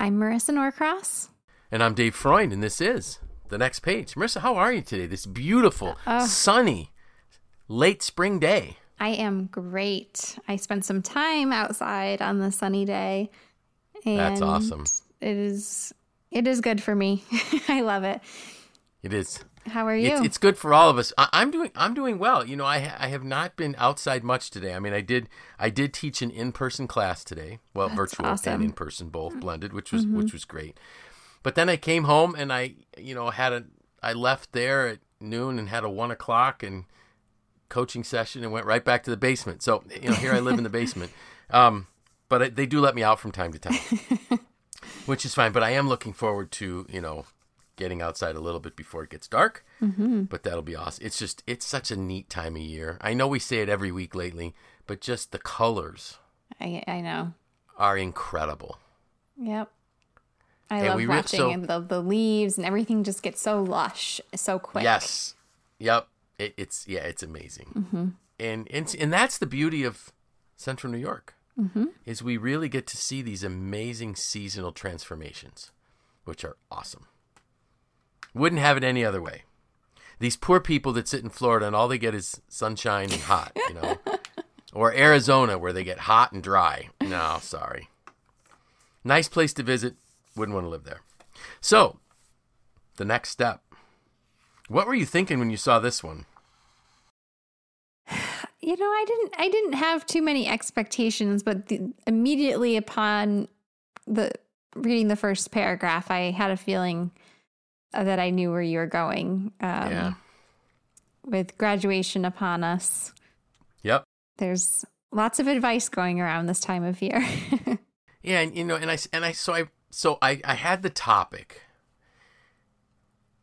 I'm Marisa Norcross. And I'm Dave Freund, and this is the next page. Marisa, how are you today? This beautiful, Oh. sunny, late spring day. I am great. I spent some time outside on the sunny day. And That's awesome. It is it is good for me. I love it. It is. How are you? It's, it's good for all of us. I, I'm doing. I'm doing well. You know, I ha- I have not been outside much today. I mean, I did. I did teach an in-person class today. Well, virtual awesome. and in-person both blended, which was which was great. But then I came home and I, you know, had a. I left there at noon and had a one o'clock and coaching session and went right back to the basement. So you know, here I live in the basement. Um, but I, they do let me out from time to time, which is fine. But I am looking forward to you know getting outside a little bit before it gets dark. Mm-hmm. But that'll be awesome. It's just it's such a neat time of year. I know we say it every week lately, but just the colors I I know. are incredible. Yep. I And love re- watching so- and the, the leaves and everything just gets so lush so quick. Yes. Yep. It, it's yeah, it's amazing. Mm-hmm. And and and that's the beauty of Central New York. Mm-hmm. Is we really get to see these amazing seasonal transformations, which are awesome. Wouldn't have it any other way. These poor people that sit in Florida and all they get is sunshine and hot, you know, or Arizona where they get hot and dry. No, sorry. Nice place to visit. Wouldn't want to live there. So, the next step. What were you thinking when you saw this one? You know, I didn't I didn't have too many expectations, but the, immediately upon the reading the first paragraph, I had a feeling that I knew where you were going. Um, yeah. With graduation upon us, Yep. there's lots of advice going around this time of year. Yeah, and you know, and I and I so I so I I had the topic,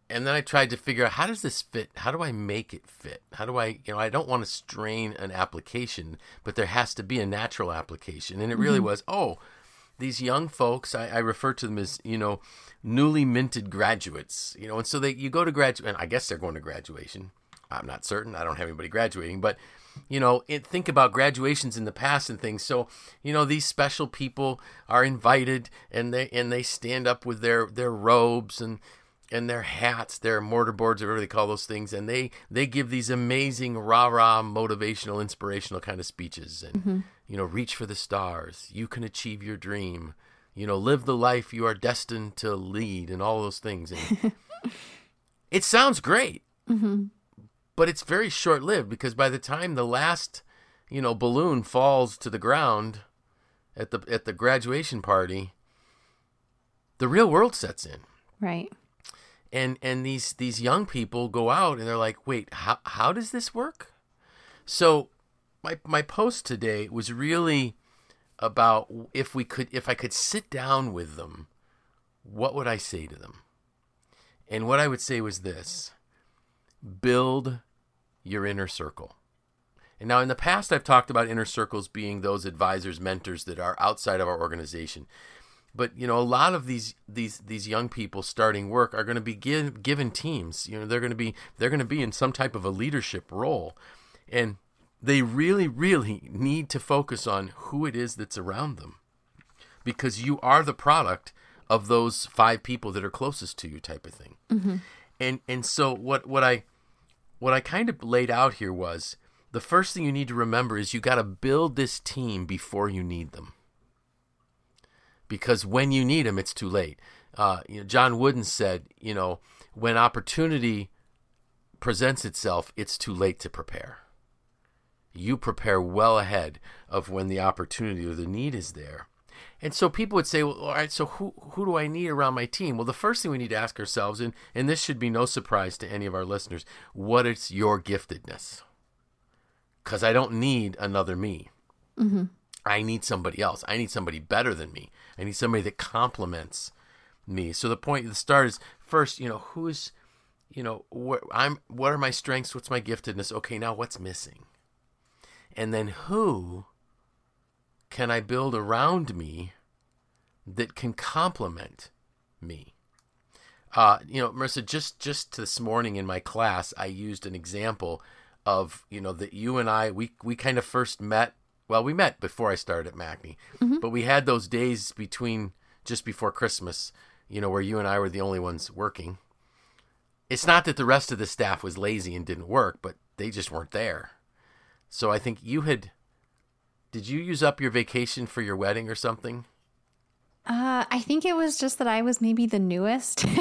and then I tried to figure out how does this fit? How do I make it fit? How do I you know I don't want to strain an application, but there has to be a natural application, and it really was oh. These young folks, I, I refer to them as, you know, newly minted graduates, you know, and so they, you go to graduate, and I guess they're going to graduation. I'm not certain. I don't have anybody graduating, but you know, it, think about graduations in the past and things. So, you know, these special people are invited, and they and they stand up with their their robes and and their hats, their mortar boards, or whatever they call those things, and they they give these amazing rah rah motivational, inspirational kind of speeches, and mm-hmm. you know, reach for the stars. You can achieve your dream. You know, live the life you are destined to lead, and all those things. And it sounds great mm-hmm. but it's very short lived because by the time the last you know balloon falls to the ground at the at the graduation party the real world sets in right. And and these these young people go out and they're like wait how how does this work? So my my post today was really about if we could if I could sit down with them what would I say to them? And what I would say was this build your inner circle. And now in the past I've talked about inner circles being those advisors mentors that are outside of our organization but you know a lot of these these these young people starting work are going to be give, given teams you know they're going to be they're going to be in some type of a leadership role. And they really really need to focus on who it is that's around them because you are the product of those five people that are closest to you type of thing. Mm-hmm. And and so what what i what i kind of laid out here was the first thing you need to remember is you got to build this team before you need them because when you need them, it's too late. Uh, you know, John Wooden said, you know, when opportunity presents itself, it's too late to prepare. You prepare well ahead of when the opportunity or the need is there. And so people would say, well, all right, so who, who do I need around my team? Well, the first thing we need to ask ourselves, and, and this should be no surprise to any of our listeners, what is your giftedness? Because I don't need another me. I need somebody else. I need somebody better than me. I need somebody that complements me. So the point, the start is first, you know, who's, you know, wh- I'm. What are my strengths? What's my giftedness? Okay, now what's missing? And then who can I build around me that can complement me? Uh, you know, Marisa, just just this morning in my class, I used an example of you know that you and I we we kind of first met. Well, we met before I started at MACNY, but we had those days between just before Christmas, you know, where you and I were the only ones working. It's not that the rest of the staff was lazy and didn't work, but they just weren't there. So I think you had. Did you use up your vacation for your wedding or something? Uh, I think it was just that I was maybe the newest.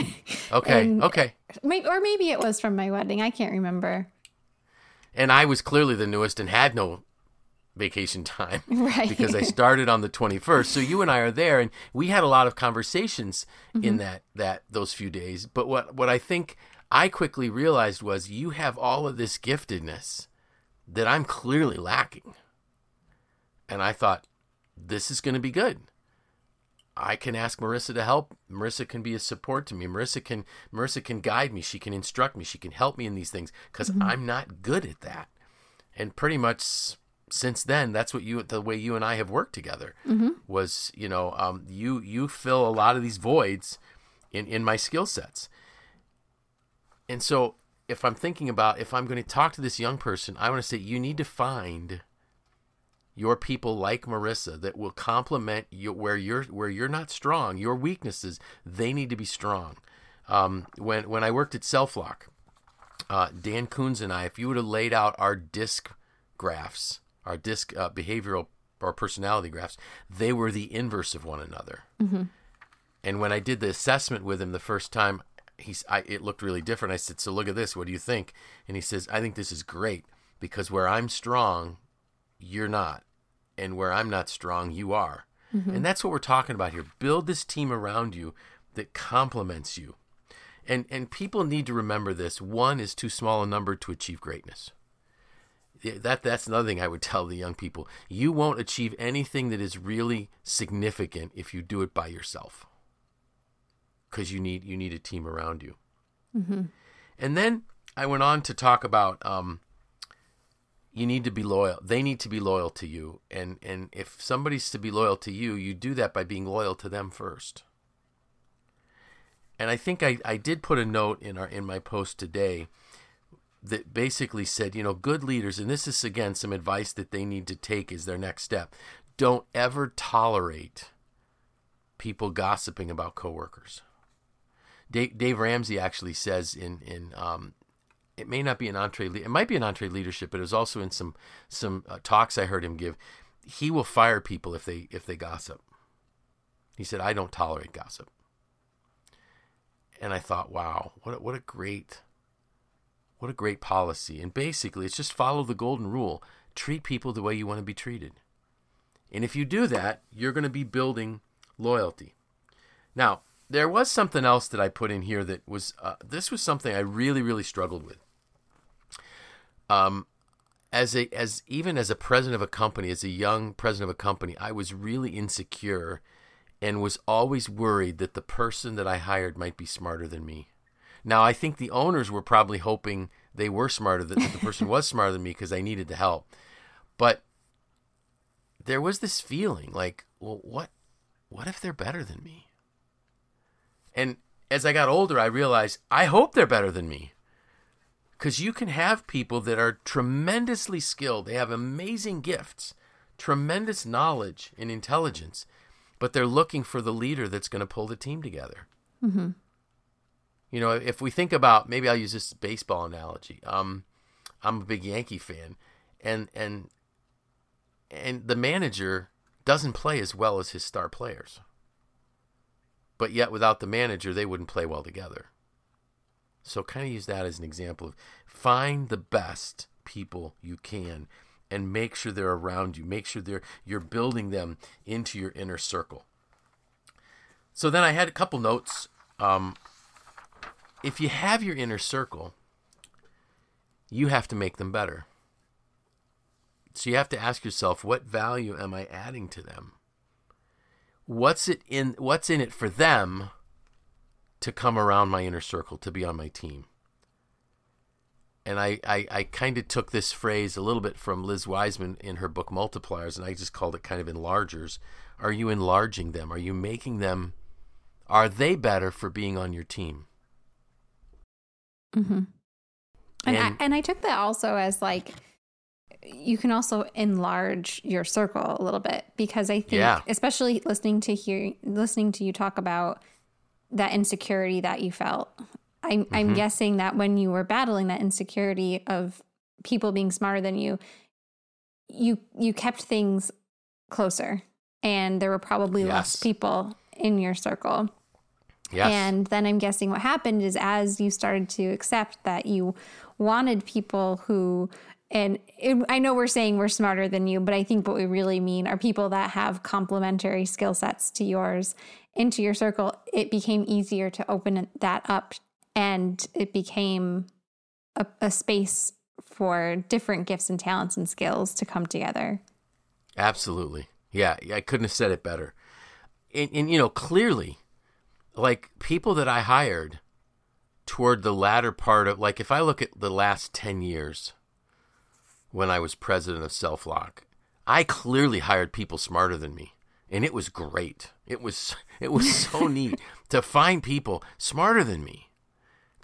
Okay. Okay. Maybe, or maybe it was from my wedding. I can't remember. And I was clearly the newest and had no vacation time Right. because I started on the 21st. So you and I are there and we had a lot of conversations Mm-hmm. in that that those few days. But what what I think I quickly realized was you have all of this giftedness that I'm clearly lacking. And I thought this is going to be good. I can ask Marisa to help. Marisa can be a support to me. Marisa can Marisa can guide me. She can instruct me. She can help me in these things because I'm not good at that. And pretty much since then, that's what you the way you and I have worked together was you know um, you you fill a lot of these voids in in my skill sets. And so if I'm thinking about if I'm going to talk to this young person, I want to say you need to find your people like Marisa that will complement you where you're where you're not strong. Your weaknesses they need to be strong. Um, when when I worked at SelfLock, uh, Dan Coons and I, if you would have laid out our disc graphs, our disc uh, behavioral or personality graphs, they were the inverse of one another. And when I did the assessment with him the first time, he's I, it looked really different. I said, "So look at this. What do you think?" And he says, "I think this is great because where I'm strong, you're not, and where I'm not strong, you are." And that's what we're talking about here. Build this team around you that complements you. And and people need to remember this. One is too small a number to achieve greatness. That that's another thing I would tell the young people. You won't achieve anything that is really significant if you do it by yourself. Because you need you need a team around you. And then I went on to talk about um, you need to be loyal. They need to be loyal to you, and and if somebody's to be loyal to you, you do that by being loyal to them first. And I think I, I did put a note in our in my post today that basically said, you know, good leaders, and this is again some advice that they need to take as their next step. Don't ever tolerate people gossiping about coworkers. Dave, Dave Ramsey actually says in in um, it may not be an entree, it might be an EntreLeadership, but it was also in some some uh, talks I heard him give. He will fire people if they if they gossip. He said, "I don't tolerate gossip." And I thought, wow, what a, what a great what a great policy. And basically, it's just follow the golden rule. Treat people the way you want to be treated. And if you do that, you're going to be building loyalty. Now, there was something else that I put in here that was uh, this was something I really really struggled with. Um as a as even as a president of a company, as a young president of a company, I was really insecure and was always worried that the person that I hired might be smarter than me. Now, I think the owners were probably hoping they were smarter that, the person was smarter than me because I needed the help. But there was this feeling like, well, what what if they're better than me? And as I got older, I realized I hope they're better than me. Because you can have people that are tremendously skilled, they have amazing gifts, tremendous knowledge and intelligence, but they're looking for the leader that's going to pull the team together. Mm-hmm. You know, if we think about maybe I'll use this baseball analogy. Um, I'm a big Yankee fan, and and and the manager doesn't play as well as his star players. But yet, without the manager, they wouldn't play well together. So, kind of use that as an example of find the best people you can and make sure they're around you. Make sure they're you're building them into your inner circle. So then I had a couple notes. Um, if you have your inner circle, you have to make them better. So you have to ask yourself, what value am I adding to them? What's it in what's in it for them to come around my inner circle, to be on my team? And I, I, I kind of took this phrase a little bit from Liz Wiseman in her book Multipliers, and I just called it kind of enlargers. Are you enlarging them? Are you making them, are they better for being on your team? Mm-hmm. And, And- I, and I took that also as like you can also enlarge your circle a little bit because I think, Yeah. especially listening to hear listening to you talk about that insecurity that you felt. I'm I'm Mm-hmm. guessing that when you were battling that insecurity of people being smarter than you, you you kept things closer, and there were probably less people in your circle. Yes. And then I'm guessing what happened is as you started to accept that you wanted people who, and it, I know we're saying we're smarter than you, but I think what we really mean are people that have complementary skill sets to yours into your circle. It became easier to open that up and it became a, a space for different gifts and talents and skills to come together. Absolutely. Yeah, I couldn't have said it better. And, and you know, clearly, like people that I hired toward the latter part of, like, if I look at the last 10 years when I was president of SelfLock, I clearly hired people smarter than me. And it was great. It was it was so neat to find people smarter than me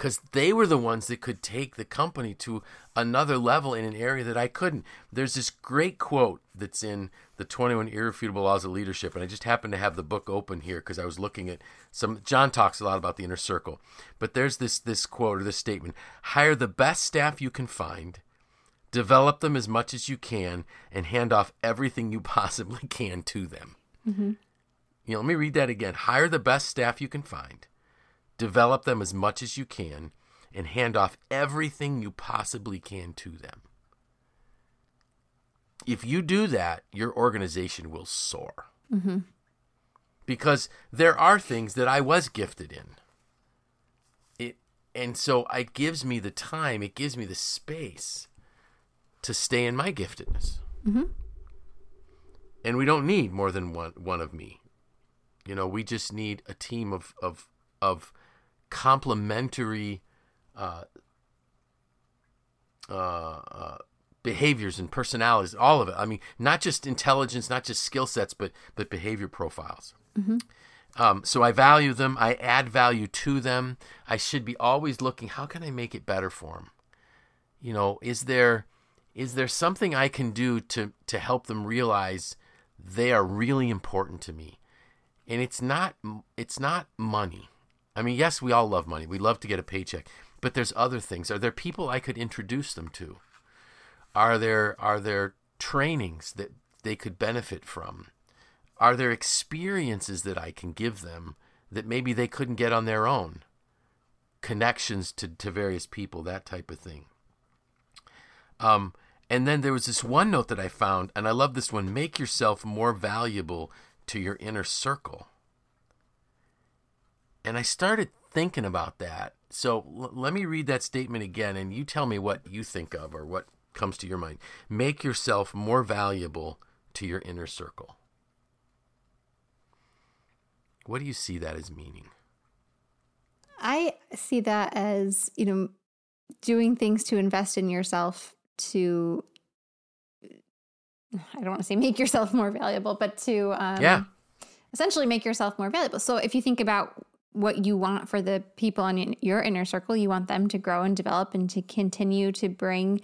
because they were the ones that could take the company to another level in an area that I couldn't. There's this great quote that's in the 21 Irrefutable Laws of Leadership, and I just happened to have the book open here because I was looking at some. John talks a lot about the inner circle, but there's this this quote or this statement: "Hire the best staff you can find." Develop them as much as you can and hand off everything you possibly can to them. Mm-hmm. You know, let me read that again. Hire the best staff you can find develop them as much as you can, and hand off everything you possibly can to them. If you do that, your organization will soar. Mm-hmm. Because there are things that I was gifted in. It, and so it gives me the time, it gives me the space to stay in my giftedness. Mm-hmm. And we don't need more than one, one of me. You know, we just need a team of of of complementary uh, uh, uh, behaviors and personalities, all of it. I mean, not just intelligence, not just skill sets, but but behavior profiles. Um, so I value them. I add value to them. I should be always looking. How can I make it better for them? You know, is there is there something I can do to to help them realize they are really important to me? And it's not it's not money. I mean, yes, we all love money. We love to get a paycheck, but there's other things. Are there people I could introduce them to? Are there are there trainings that they could benefit from? Are there experiences that I can give them that maybe they couldn't get on their own? Connections to, to various people, that type of thing. Um, and then there was this one note that I found, and I love this one make yourself more valuable to your inner circle. And I started thinking about that. So l- let me read that statement again, and you tell me what you think of or what comes to your mind. Make yourself more valuable to your inner circle. What do you see that as meaning? I see that as, you know, doing things to invest in yourself to I don't want to say make yourself more valuable, but to um, Yeah. essentially make yourself more valuable. So if you think about what you want for the people in your inner circle, you want them to grow and develop and to continue to bring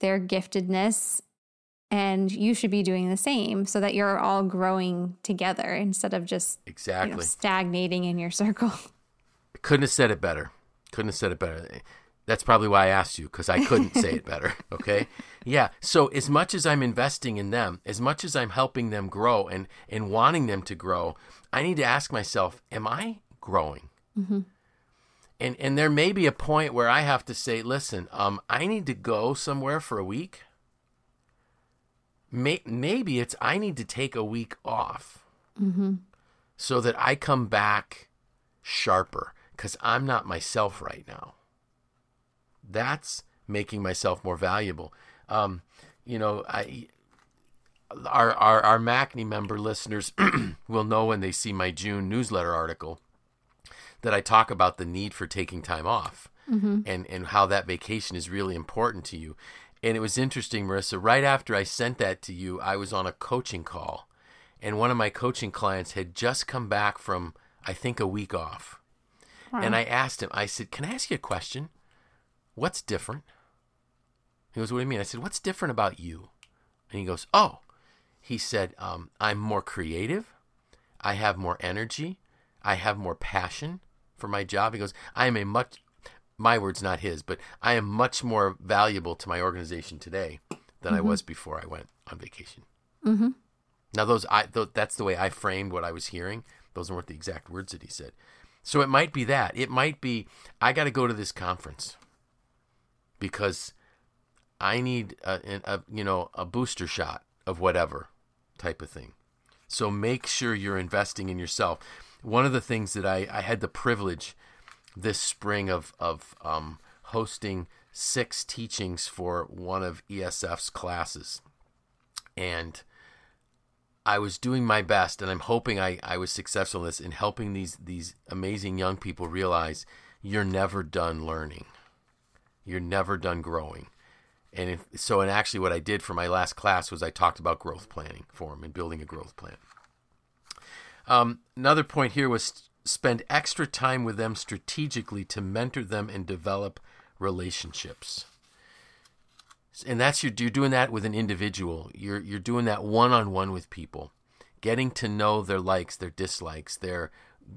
their giftedness and you should be doing the same so that you're all growing together instead of just you know, Exactly. stagnating in your circle. Couldn't have said it better. Couldn't have said it better. That's probably why I asked you because I couldn't say it better. Okay. Yeah. So as much as I'm investing in them, as much as I'm helping them grow and and wanting them to grow, I need to ask myself, am I growing? And and there may be a point where I have to say, listen, um, I need to go somewhere for a week. May, maybe it's I need to take a week off so that I come back sharper because I'm not myself right now. That's making myself more valuable. Um, you know, I our our our MACNY member listeners will know when they see my June newsletter article that I talk about the need for taking time off and and how that vacation is really important to you. And it was interesting, Marisa. Right after I sent that to you, I was on a coaching call, and one of my coaching clients had just come back from I think a week off. And I asked him, I said, Can I ask you a question? What's different? He goes, What do you mean? I said, What's different about you? And he goes, Oh, he said, um, I'm more creative. I have more energy. I have more passion for my job. He goes, I am a much, my words, not his, but I am much more valuable to my organization today than I was before I went on vacation. Mm-hmm. Now, those, I, th- that's the way I framed what I was hearing. Those weren't the exact words that he said. So it might be that. It might be, I got to go to this conference because I need a, a, you know a booster shot of whatever type of thing. So make sure you're investing in yourself. One of the things that I, I had the privilege this spring of of um, hosting six teachings for one of ESF's classes, and I was doing my best, and I'm hoping I, I was successful in this in helping these these amazing young people realize you're never done learning, you're never done growing. And if, so, and actually, what I did for my last class was I talked about growth planning for them and building a growth plan. Um, another point here was spend extra time with them strategically to mentor them and develop relationships. And that's your, you're doing that with an individual. You're you're doing that one on one with people, getting to know their likes, their dislikes, their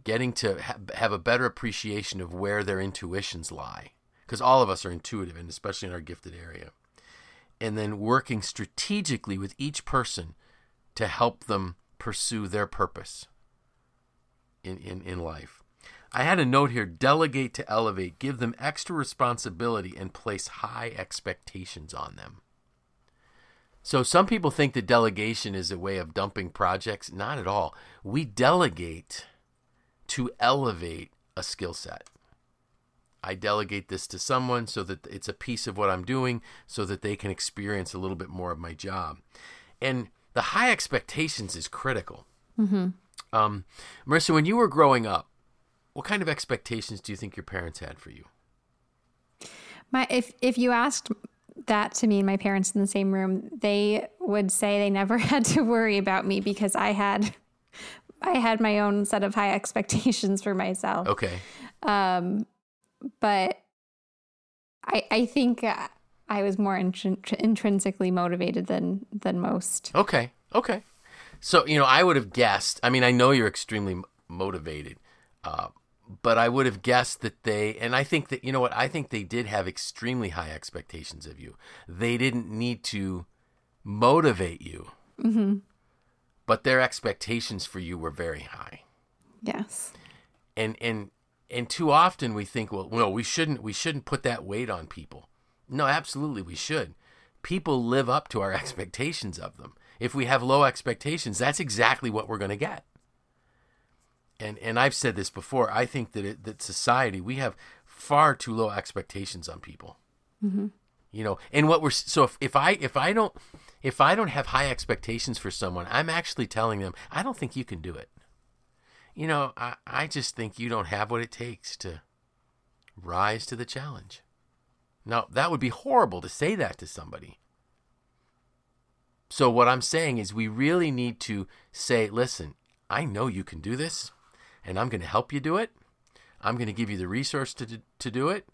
getting to ha- have a better appreciation of where their intuitions lie. Because all of us are intuitive, and especially in our gifted area and then working strategically with each person to help them pursue their purpose in, in, in life. I had a note here delegate to elevate, give them extra responsibility, and place high expectations on them. So, some people think that delegation is a way of dumping projects. Not at all. We delegate to elevate a skill set. I delegate this to someone so that it's a piece of what I'm doing so that they can experience a little bit more of my job. And the high expectations is critical. Mm-hmm. Um, Marisa, when you were growing up, what kind of expectations do you think your parents had for you? My if if you asked that to me and my parents in the same room, they would say they never had to worry about me because I had I had my own set of high expectations for myself. Okay. Um, but I I think I was more intr- intrinsically motivated than than most. Okay. Okay. So you know, I would have guessed. I mean, I know you're extremely motivated, uh, but I would have guessed that they. And I think that you know what? I think they did have extremely high expectations of you. They didn't need to motivate you, mm-hmm. but their expectations for you were very high. Yes. And and and too often we think, well, no, we shouldn't we shouldn't put that weight on people. No, absolutely we should. People live up to our expectations of them. If we have low expectations, that's exactly what we're going to get. And and I've said this before. I think that it, that society we have far too low expectations on people. Mm-hmm. You know, and what we're so if, if I if I don't if I don't have high expectations for someone, I'm actually telling them I don't think you can do it you know, I, I just think you don't have what it takes to rise to the challenge. Now, that would be horrible to say that to somebody. So, what I'm saying is, we really need to say, listen, I know you can do this, and I'm going to help you do it. I'm going to give you the resource to, to do it,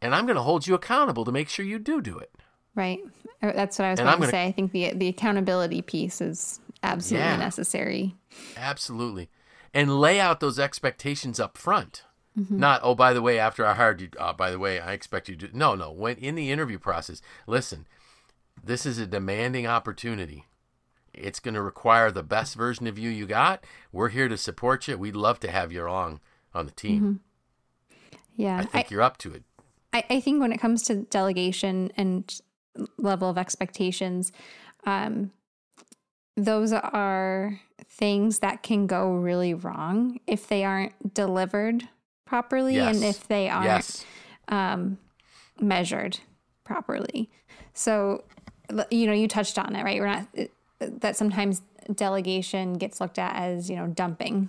and I'm going to hold you accountable to make sure you do do it. Right. Uh, that's what I was and going to say. I think the the accountability piece is absolutely yeah, necessary. Absolutely and lay out those expectations up front. Mm-hmm. Not, oh, by the way, after I hired you, uh, by the way, I expect you to. No, no. When in the interview process, listen, this is a demanding opportunity. It's going to require the best version of you you got. We're here to support you. We'd love to have you along on the team. Mm-hmm. Yeah. I think I, you're up to it. I, I think when it comes to delegation and level of expectations, um, those are things that can go really wrong if they aren't delivered properly yes. and if they aren't yes. um, measured properly. So, you know, you touched on it, right? We're not that sometimes delegation gets looked at as you know dumping,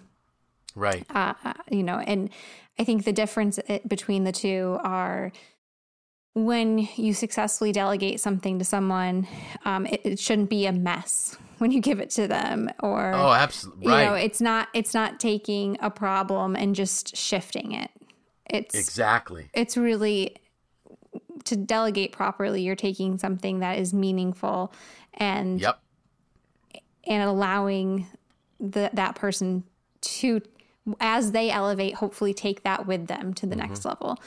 right? Uh, uh you know, and I think the difference uh, between the two are when you successfully delegate something to someone, um, it, it, shouldn't be a mess when you give it to them. Or oh, absolutely, right. You know, it's not it's not taking a problem and just shifting it. It's exactly. It's really to delegate properly, you're taking something that is meaningful and Yep. and allowing the that person to as they elevate hopefully take that with them to the next level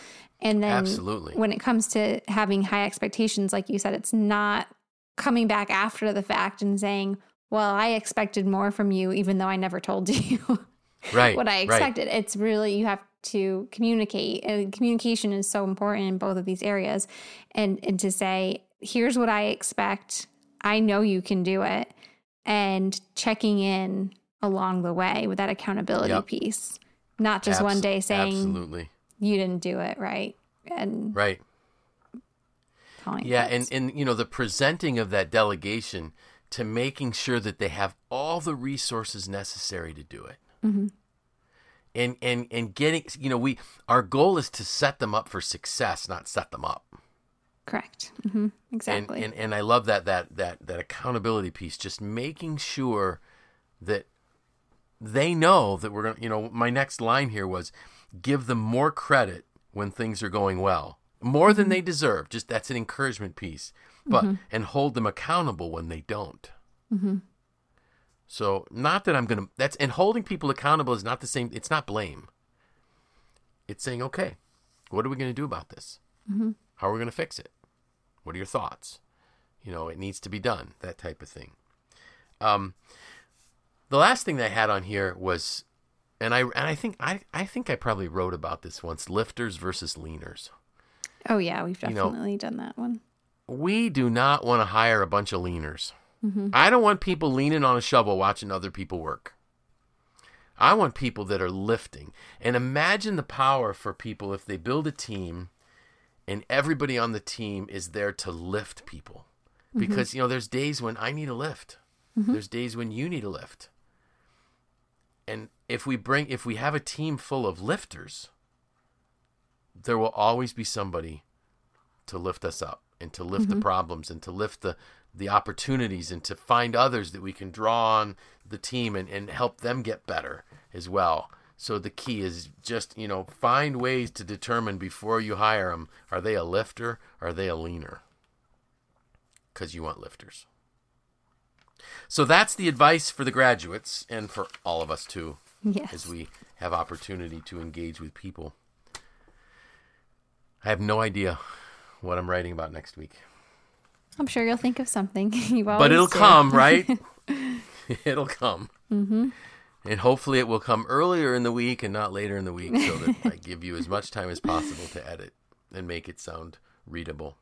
and then Mm-hmm. Absolutely. when it comes to having high expectations like you said it's not coming back after the fact and saying well i expected more from you even though i never told you Right. what i right. expected it's really you have to communicate and communication is so important in both of these areas and and to say here's what i expect i know you can do it and checking in along the way with that accountability Yep. piece not just one day saying Absolutely. you didn't do it right and Right. Yeah, and and you know the presenting of that delegation to making sure that they have all the resources necessary to do it. Mm-hmm. And and and getting you know we our goal is to set them up for success, not set them up. correct hmm exactly and and I love that that that that accountability piece, just making sure that they know that we're going to, you know, my next line here was give them more credit when things are going well, more than mm-hmm. they deserve. Just that's an encouragement piece, but mm-hmm. and hold them accountable when they don't. Mm-hmm. So, not that I'm going to, that's, and holding people accountable is not the same, it's not blame. It's saying, okay, what are we going to do about this? How are we going to fix it? What are your thoughts? You know, it needs to be done, that type of thing. Um, the last thing that I had on here was, and I and I think I I think I probably wrote about this once: lifters versus leaners. oh yeah we've you know, definitely done that one We do not want to hire a bunch of leaners. Mm-hmm. I don't want people leaning on a shovel watching other people work. I want people that are lifting. And imagine the power for people if they build a team and everybody on the team is there to lift people. Mm-hmm. Because, you know, there's days when I need a lift. Mm-hmm. There's days when you need a lift. And if we bring if we have a team full of lifters, there will always be somebody to lift us up and to lift the problems and to lift the the opportunities and to find others that we can draw on the team and, and help them get better as well. So the key is just, you know, find ways to determine before you hire them, are they a lifter? Are they a leaner? Because you want lifters. So that's the advice for the graduates and for all of us too, yes as we have opportunity to engage with people. I have no idea what I'm writing about next week. I'm sure you'll think of something you always but it'll do. come, right? it'll come. Mm-hmm. And hopefully it will come earlier in the week and not later in the week so that I give you as much time as possible to edit and make it sound readable.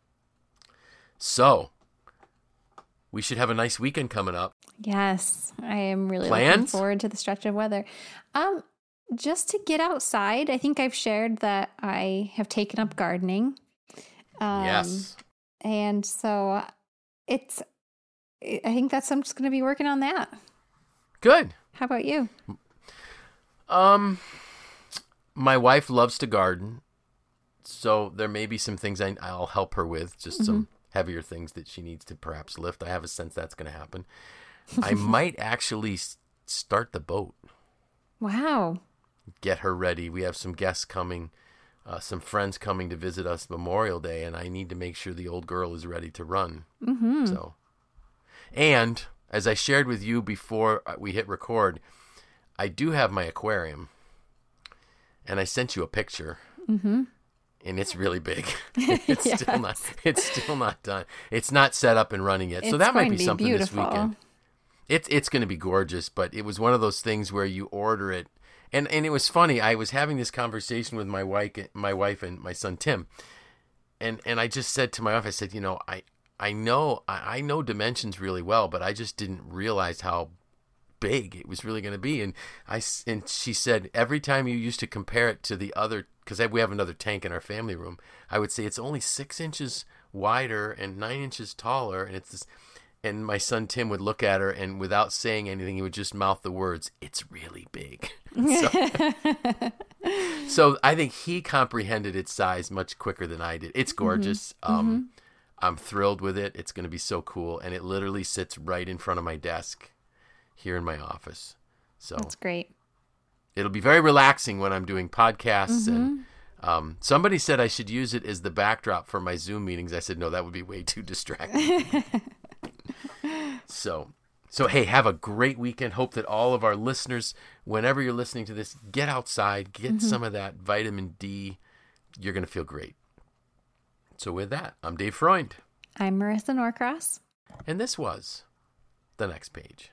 So, we should have a nice weekend coming up. Yes, I am really looking forward to the stretch of weather. Um, just to get outside, I think I've shared that I have taken up gardening. Um, yes. And so it's. I think that's I'm just going to be working on that. Good. How about you? Um, my wife loves to garden, so there may be some things I, I'll help her with, just some heavier things that she needs to perhaps lift. I have a sense that's going to happen. I might actually start the boat, Wow. get her ready. We have some guests coming, uh, some friends coming to visit us Memorial Day, and I need to make sure the old girl is ready to run. Mm-hmm. So, and as I shared with you before uh, we hit record, I do have my aquarium, and I sent you a picture, Mm-hmm. and it's really big. it's still not. It's still not done. It's not set up and running yet. so that might be be something this weekend. It's it's going to be gorgeous, but it was one of those things where you order it, and and it was funny. I was having this conversation with my wife, my wife and my son Tim, and and I just said to my wife, I said, you know, I I know I, I know dimensions really well, but I just didn't realize how big it was really going to be. And I and she said every time you used to compare it to the other, because we have another tank in our family room, I would say it's only six inches wider and nine inches taller, and it's this. And my son Tim would look at her, and without saying anything, he would just mouth the words, "It's really big." so, so I think he comprehended its size much quicker than I did. It's gorgeous. Um, I'm thrilled with it. It's going to be so cool, and it literally sits right in front of my desk here in my office. So That's great. it'll be very relaxing when I'm doing podcasts and Um, somebody said I should use it as the backdrop for my Zoom meetings. I said no, that would be way too distracting. so, so hey, have a great weekend. Hope that all of our listeners, whenever you're listening to this, get outside, get mm-hmm. some of that vitamin D. You're gonna feel great. So, with that, I'm Dave Freund. I'm Marisa Norcross. And this was the next page.